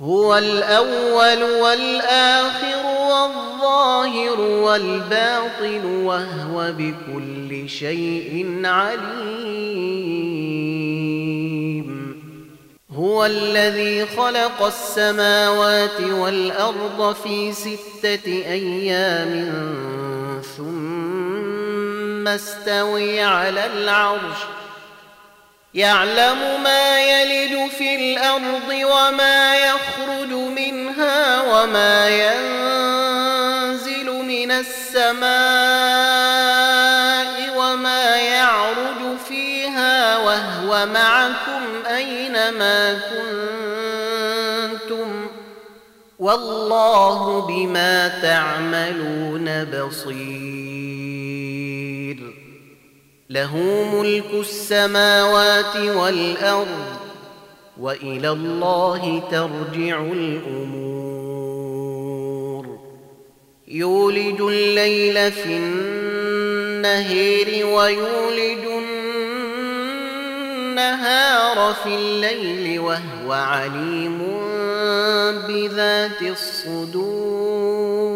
هو الأول والآخر والظاهر والباطن وهو بكل شيء عليم. هو الذي خلق السماوات والأرض في ستة أيام ثم استوي على العرش. يعلم ما يلج في الأرض وما يخرج منها وما ينزل من السماء وما يعرج فيها وهو معكم أينما كنتم والله بما تعملون بصير له ملك السماوات والأرض وإلى الله ترجع الأمور. يولج الليل في النهير ويولج النهار في الليل وهو عليم بذات الصدور.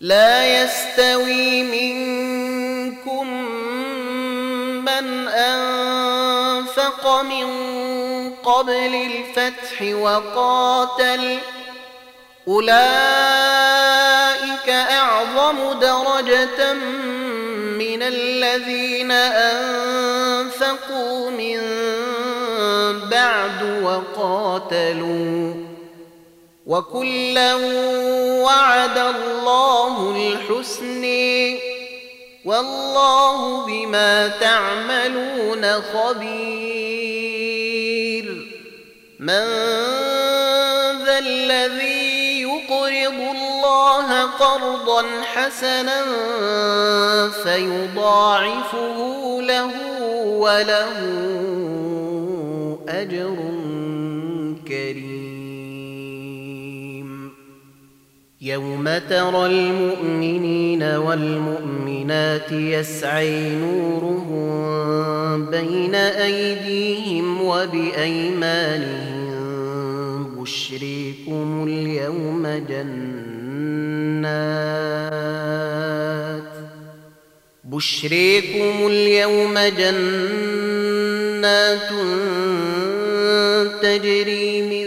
لا يستوي منكم من أنفق من قبل الفتح وقاتل. أولئك أعظم درجة من الذين أنفقوا من بعد وقاتلوا. وكلا وعد الله الحسن والله بما تعملون خبير من ذا الذي يقرض الله قرضا حسنا فيضاعفه له وله أجر كريم يوم ترى المؤمنين والمؤمنات يسعي نورهم بين أيديهم وبأيمانهم بشريكم اليوم جنات بشريكم اليوم جنات تجري من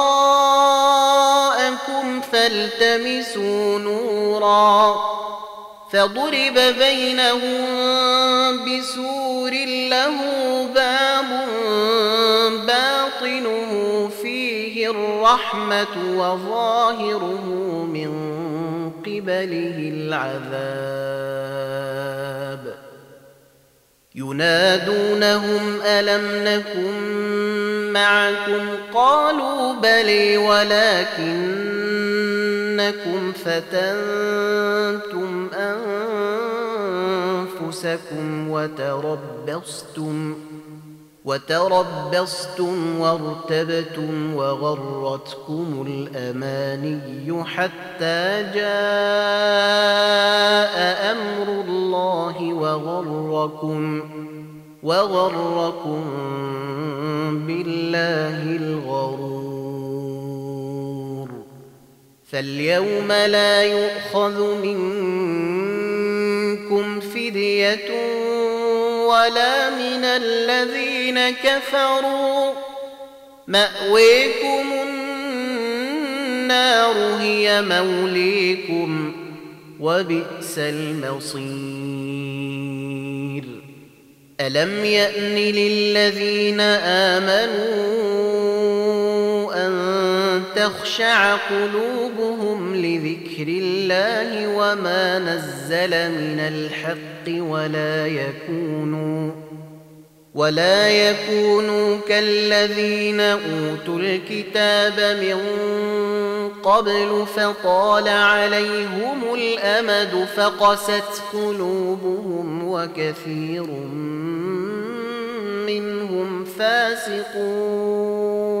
فالتمسوا نورا فضرب بينهم بسور له باب باطنه فيه الرحمة وظاهره من قبله العذاب ينادونهم ألم نكن معكم قالوا بلي ولكنكم فتنتم أنفسكم وتربصتم وتربصتم وارتبتم وغرتكم الأماني حتى جاء أمر الله وغركم وغركم بالله الغرور فاليوم لا يؤخذ منكم فدية ولا من الذين كفروا. مأويكم النار هي موليكم وبئس المصير. ألم يأن للذين آمنوا تخشع قلوبهم لذكر الله وما نزل من الحق ولا يكونوا ولا يكونوا كالذين أوتوا الكتاب من قبل فطال عليهم الأمد فقست قلوبهم وكثير منهم فاسقون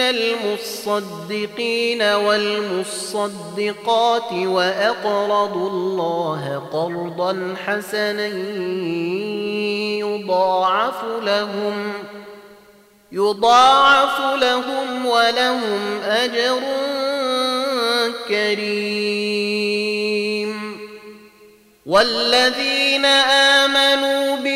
المصدقين والمصدقات وأقرضوا الله قرضا حسنا يضاعف لهم يضاعف لهم ولهم أجر كريم والذين آمنوا بالله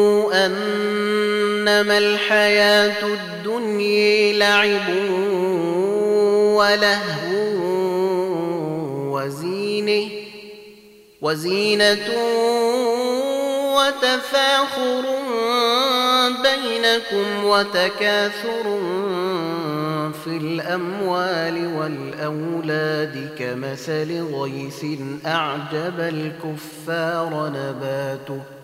أنما الحياة الدنيا لعب ولهو وزينة وزينة وتفاخر بينكم وتكاثر في الأموال والأولاد كمثل غيث أعجب الكفار نباته.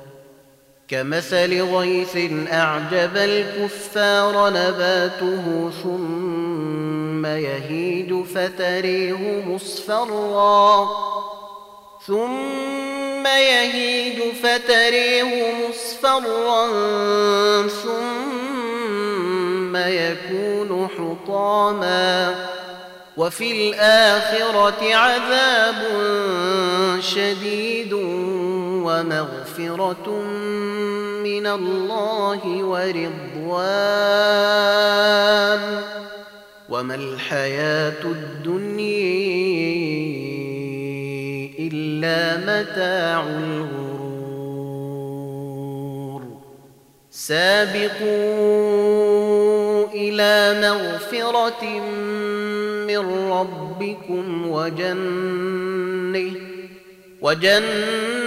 كمثل غيث أعجب الكفار نباته ثم يهيج فتريه مصفرًا. ثم يهيج فتريه مصفرا. ثم يكون حطاما. وفي الآخرة عذاب شديد. ومغفرة من الله ورضوان. وما الحياة الدنيا إلا متاع الغرور. سابقوا إلى مغفرة من ربكم وجنة وجنة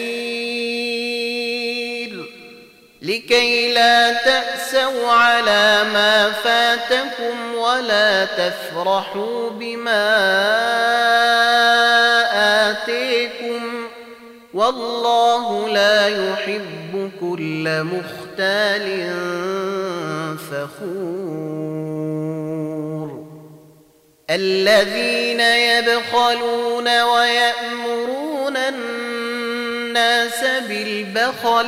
لكي لا تأسوا على ما فاتكم ولا تفرحوا بما آتيكم. والله لا يحب كل مختال فخور. الذين يبخلون ويأمرون الناس بالبخل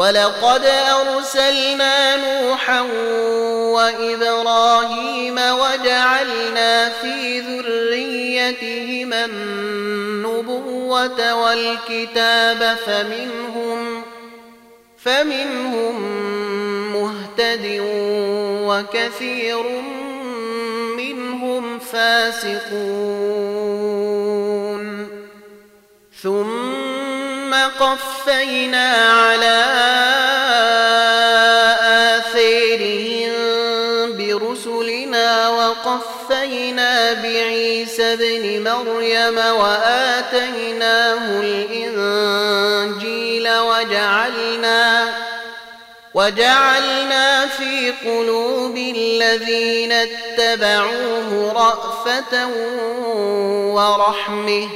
ولقد أرسلنا نوحا وإبراهيم وجعلنا في ذريتهما النبوة والكتاب فمنهم فمنهم مهتد وكثير منهم فاسقون. ثم قفينا على آثارهم برسلنا وقفينا بعيسى ابن مريم وآتيناه الإنجيل وجعلنا وجعلنا في قلوب الذين اتبعوه رأفة ورحمة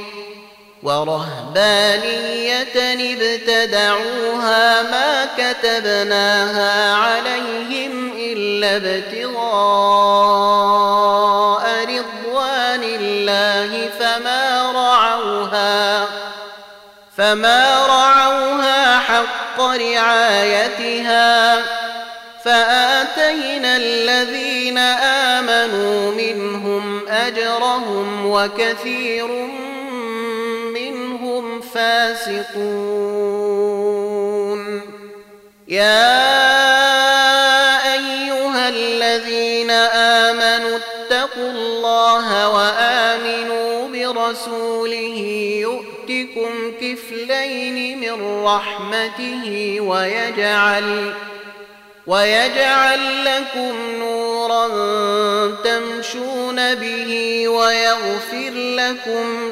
ورهبانية ابتدعوها ما كتبناها عليهم إلا ابتغاء رضوان الله فما رعوها فما رعوها حق رعايتها فآتينا الذين آمنوا منهم أجرهم وكثير فاسقون. يا أيها الذين آمنوا اتقوا الله وآمنوا برسوله يؤتكم كفلين من رحمته ويجعل ويجعل لكم نورا تمشون به ويغفر لكم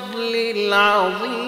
العظيم.